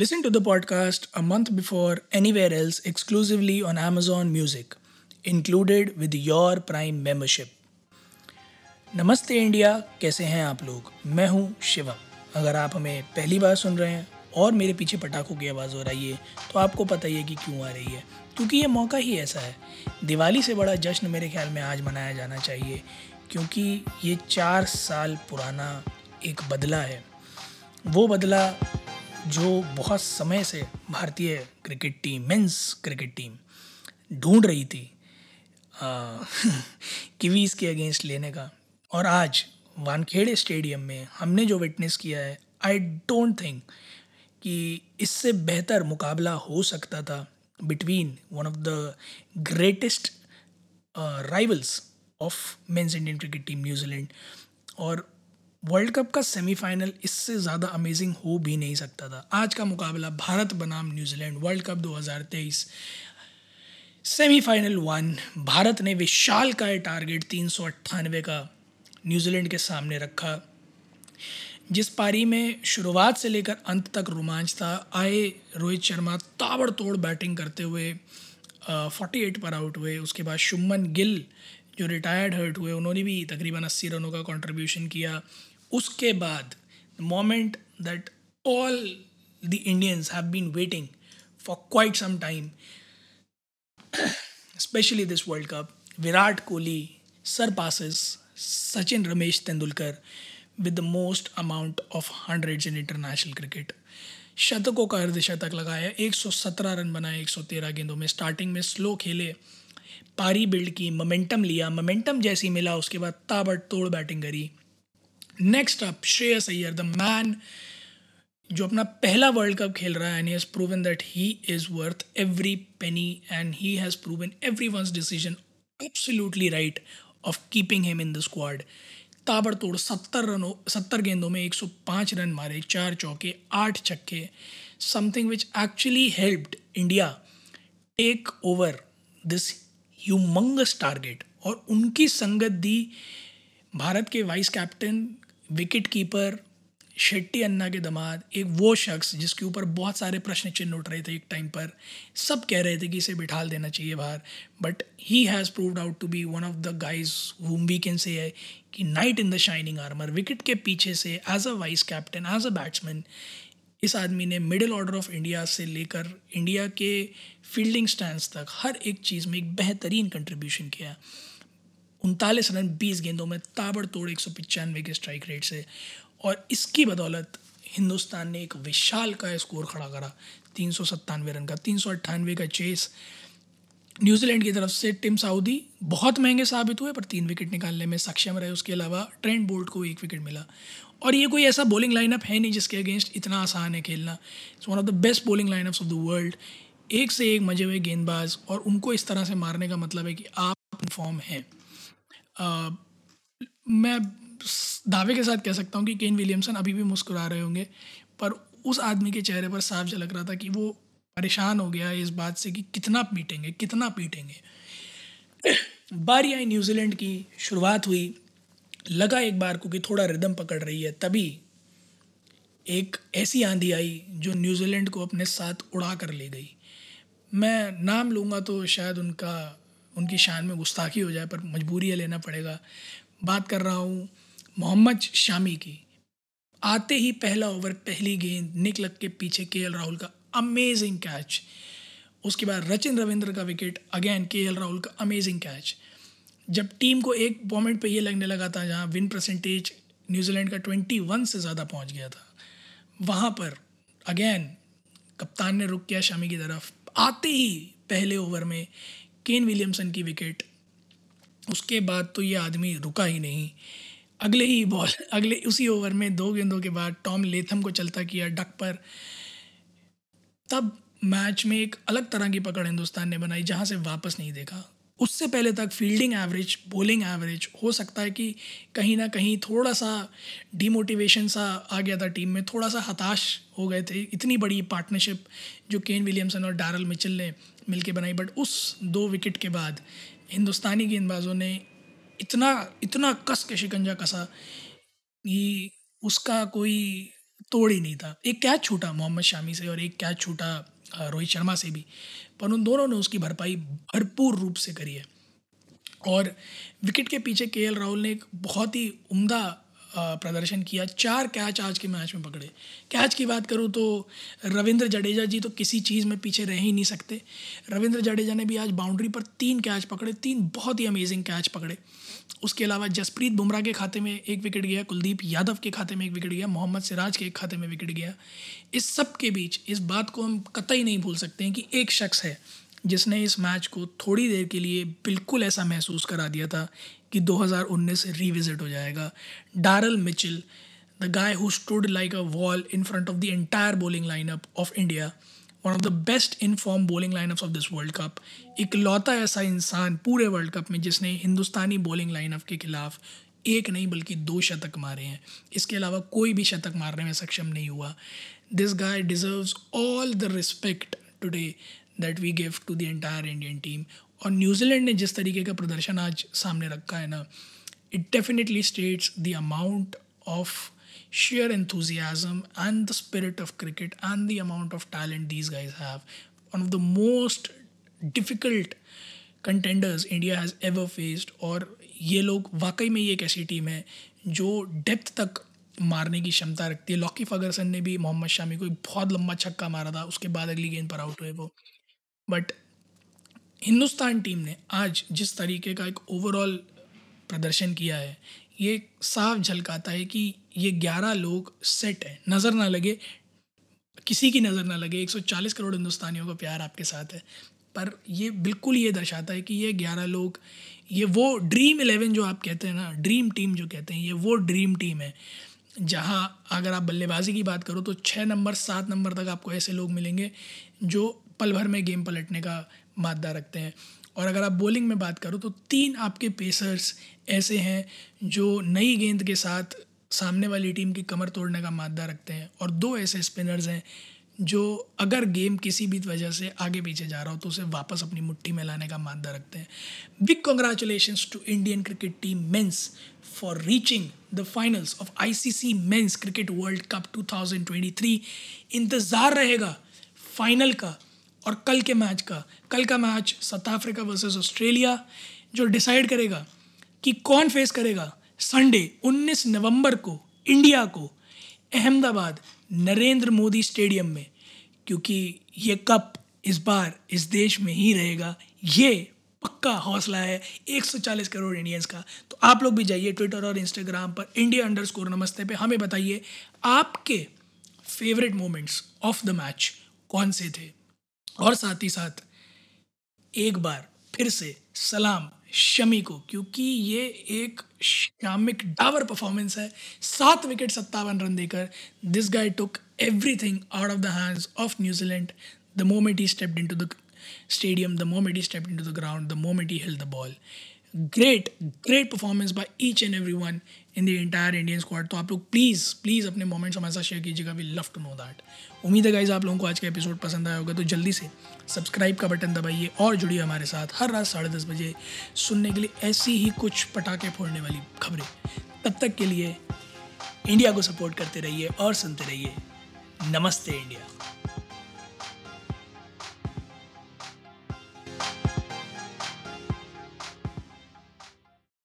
Listen to the podcast a month before anywhere else exclusively on Amazon Music, included with your Prime membership. नमस्ते India कैसे हैं आप लोग? मैं हूँ शिवम। अगर आप हमें पहली बार सुन रहे हैं और मेरे पीछे पटाखों की आवाज़ हो रही है तो आपको पता ही है कि क्यों आ रही है क्योंकि ये मौका ही ऐसा है। दिवाली से बड़ा जश्न मेरे ख्याल में आज मनाया जाना चाहिए क्योंकि ये चार साल पुराना एक बदला है। वो बदला जो बहुत समय से भारतीय cricket team men's cricket team ढूंढ रही थी किवीज़ के अगेंस्ट लेने का। और आज वानखेड़े स्टेडियम में हमने जो विटनेस किया है आई डोंट थिंक कि इससे बेहतर मुकाबला हो सकता था between one of the greatest rivals of men's Indian cricket team New Zealand और वर्ल्ड कप का सेमीफाइनल इससे ज़्यादा अमेजिंग हो भी नहीं सकता था। आज का मुकाबला भारत बनाम New Zealand world cup 2023 semifinal one Bharat ने विशाल का टारगेट तीन सौ अट्ठानवे का न्यूजीलैंड के सामने रखा। जिस पारी में शुरुआत से लेकर अंत तक रोमांच था, आए रोहित शर्मा ताबड़तोड़ बैटिंग करते हुए फोर्टी एट पर आउट हुए। उसके बाद शुमन गिल, जो रिटायर्ड हर्ट हुए, उन्होंने भी तकरीबन अस्सी रनों का कंट्रीब्यूशन किया। उसके बाद moment that all the Indians have been waiting for quite some time specially this world cup Virat Kohli sir passes Sachin Ramesh Tendulkar with the most amount of hundreds in international cricket शतकों का अर्धशतक लगाया 117 run बनाए 113 गेंदों में। Starting में slow खेले, पारी build की मोमेंटम लिया मोमेंटम जैसी मिला, उसके बाद ताबड़ तोड़ बैटिंग करी। Next up Shreyas Iyer the man जो अपना पहला वर्ल्ड कप खेल रहा है and he has proven that he is worth every penny and he has proven everyone's decision absolutely right of keeping him in the squad ताबड़तोड़ सत्तर रनों, सत्तर गेंदों में 105 रन मारे, चार चौके, आठ छक्के something which actually helped India take over this humongous target और उनकी संगत दी भारत के vice captain wicket keeper Shetty Anna के दमाद, एक वो शख्स जिसके ऊपर बहुत सारे प्रश्न चिन्ह उठ रहे थे एक टाइम पर। सब कह रहे थे कि इसे बिठाल देना चाहिए बाहर। But he has proved out to be one of the guys whom we can say है कि knight in the shining armour wicket के पीछे से as a vice captain as a batsman इस आदमी ने मिडिल ऑर्डर ऑफ़ इंडिया से लेकर इंडिया के फील्डिंग स्टैंड तक हर एक चीज़ में एक बेहतरीन कंट्रीब्यूशन किया। उनतालीस रन, बीस गेंदों में ताबड़तोड़ एक सौ पचानवे के स्ट्राइक रेट से। और इसकी बदौलत हिंदुस्तान ने एक विशाल का स्कोर खड़ा करा, तीन सौ सत्तानवे रन का, तीन सौ अट्ठानवे का चेस न्यूजीलैंड की तरफ़ से टिम साउदी बहुत महँगे साबित हुए, पर तीन विकेट निकालने में सक्षम रहे। उसके अलावा ट्रेंड बोल्ट को एक विकेट मिला। और ये कोई ऐसा बॉलिंग लाइनअप है नहीं जिसके अगेंस्ट इतना आसान है खेलना। It's one of the best bowling lineups of the world एक से एक मज़े हुए गेंदबाज और उनको इस तरह से मारने का मतलब है कि आप फॉर्म हैं। मैं दावे के साथ कह सकता हूँ कि केन विलियमसन अभी भी मुस्कुरा रहे होंगे, पर उस आदमी के चेहरे पर साफ़ झलक रहा था कि वो परेशान हो गया इस बात से कि कितना पीटेंगे कितना पीटेंगे। बारी आई न्यूजीलैंड की शुरुआत हुई, लगा एक बार को कि थोड़ा रिदम पकड़ रही है, तभी एक ऐसी आंधी आई जो न्यूजीलैंड को अपने साथ उड़ा कर ले गई। मैं नाम लूँगा तो शायद उनका उनकी शान में गुस्ताखी हो जाए, पर मजबूरी है लेना पड़ेगा। बात कर रहा हूँ मोहम्मद शामी की। आते ही पहला ओवर, पहली गेंद, निक लग के पीछे के राहुल का अमेजिंग कैच उसके बाद रचिन रविंद्र का विकेट अगेन के राहुल का अमेजिंग कैच जब टीम को एक मोमेंट पे ये लगने लगा था, जहाँ विन परसेंटेज न्यूजीलैंड का ट्वेंटी वन से ज़्यादा पहुँच गया था, वहाँ पर अगेन कप्तान ने रुक किया शामी की तरफ़। आते ही पहले ओवर में केन विलियमसन की विकेट। उसके बाद तो ये आदमी रुका ही नहीं। अगले ही बॉल, अगले उसी ओवर में दो गेंदों के बाद टॉम लेथम को चलता किया डक पर। तब मैच में एक अलग तरह की पकड़ हिंदुस्तान ने बनाई जहाँ से वापस नहीं देखा। उससे पहले तक फील्डिंग एवरेज बॉलिंग एवरेज हो सकता है कि कहीं ना कहीं थोड़ा सा डीमोटिवेशन सा आ गया था टीम में, थोड़ा सा हताश हो गए थे। इतनी बड़ी पार्टनरशिप जो केन विलियमसन और डारल मिचल ने मिलके बनाई बट उस दो विकेट के बाद हिंदुस्तानी गेंदबाजों ने इतना इतना कस के शिकंजा कसा कि उसका कोई तोड़ ही नहीं था। एक कैच छूटा मोहम्मद शामी से और एक कैच छूटा रोहित शर्मा से भी। पर उन दोनों ने उसकी भरपाई भरपूर रूप से करी है। और विकेट के पीछे के राहुल ने एक बहुत ही उम्दा प्रदर्शन किया, चार कैच आज के मैच में पकड़े। कैच की बात करूँ तो रविंद्र जडेजा जी तो किसी चीज़ में पीछे रह ही नहीं सकते। रविंद्र जडेजा ने भी आज बाउंड्री पर तीन कैच पकड़े, तीन बहुत ही अमेजिंग कैच पकड़े। उसके अलावा जसप्रीत बुमराह के खाते में एक विकेट गया, कुलदीप यादव के खाते में एक विकेट गया, मोहम्मद सिराज के एक खाते में विकेट गया। इस सब के बीच इस बात को हम कतई नहीं भूल सकते हैं कि एक शख्स है जिसने इस मैच को थोड़ी देर के लिए बिल्कुल ऐसा महसूस करा दिया था कि 2019 रिविजिट हो जाएगा। Daryl Mitchell the guy who stood like a wall in front of the entire bowling lineup of India one of the best in form bowling lineups of this world cup एक लौता ऐसा इंसान पूरे world cup में जिसने हिंदुस्तानी bowling lineup के खिलाफ एक नहीं बल्कि दो शतक मारे हैं। इसके अलावा कोई भी शतक मारने में सक्षम नहीं हुआ। This guy deserves all the respect today that we give to the entire Indian team और न्यूजीलैंड ने जिस तरीके का प्रदर्शन आज सामने रखा है ना it definitely states the amount of the spirit of cricket and the amount of talent these guys have. One of the most difficult contenders India has ever faced और ये लोग वाकई में ही एक ऐसी टीम है जो डेप्थ तक मारने की क्षमता रखती है। लॉकी फगरसन ने भी, मोहम्मद शामी को एक बहुत लंबा छक्का मारा था, उसके बाद अगली गेंद पर आउट हुए वो। बट हिंदुस्तान टीम ने आज जिस तरीके का एक ओवरऑल प्रदर्शन किया है, ये साफ़ झलकाता है कि ये ग्यारह लोग सेट हैं। नज़र ना लगे, किसी की नज़र ना लगे। 140 करोड़ हिंदुस्तानियों का प्यार आपके साथ है। पर ये बिल्कुल ये दर्शाता है कि ये ग्यारह लोग, ये वो ड्रीम इलेवन जो आप कहते हैं ना ड्रीम टीम जो कहते हैं, ये वो ड्रीम टीम है। जहाँ अगर आप बल्लेबाजी की बात करो तो छः नंबर, सात नंबर तक आपको ऐसे लोग मिलेंगे जो पल भर में गेम पलटने का मादा रखते हैं। और अगर आप बॉलिंग में बात करो तो तीन आपके पेसर्स ऐसे हैं, जो नई गेंद के साथ सामने वाली टीम की कमर तोड़ने का मादा रखते हैं। और दो ऐसे स्पिनर्स हैं, जो अगर गेम किसी भी वजह से आगे पीछे जा रहा हो तो उसे वापस अपनी मुट्ठी में लाने का मादा रखते हैं। Big congratulation to Indian cricket team men's for reaching the finals of ICC men's cricket world cup 2023 इंतज़ार रहेगा फाइनल का और कल के मैच का, कल का match South Africa versus Australia, जो डिसाइड करेगा कि कौन फेस करेगा संडे 19 नवंबर को, इंडिया को, अहमदाबाद, नरेंद्र मोदी स्टेडियम में, क्योंकि ये कप इस बार इस देश में ही रहेगा। ये पक्का हौसला है 140 करोड़ इंडियंस का। तो आप लोग भी जाइए ट्विटर और इंस्टाग्राम पर इंडिया अंडर स्कोर नमस्ते पे, हमें बताइए, आपके favourite moments of the match कौन से थे? और साथ ही साथ एक बार फिर से सलाम शमी को, क्योंकि ये एक शामिक डावर परफॉर्मेंस है। सात विकेट सत्तावन रन देकर this guy took everything out of the hands of New Zealand the moment he stepped into the stadium the moment he stepped into the ground the moment he held the ball great great performance by each and every one in the entire Indian squad तो आप लोग please please अपने moments हमारे साथ share कीजिएगा. We love to know that उम्मीद है guys आप लोगों को आज का एपिसोड पसंद आया होगा तो जल्दी से सब्सक्राइब का बटन दबाइए और जुड़िए हमारे साथ हर रात साढ़े दस बजे सुनने के लिए ऐसी ही कुछ पटाखे फोड़ने वाली खबरें। तब तक के लिए इंडिया को सपोर्ट करते रहिए और सुनते रहिए। नमस्ते इंडिया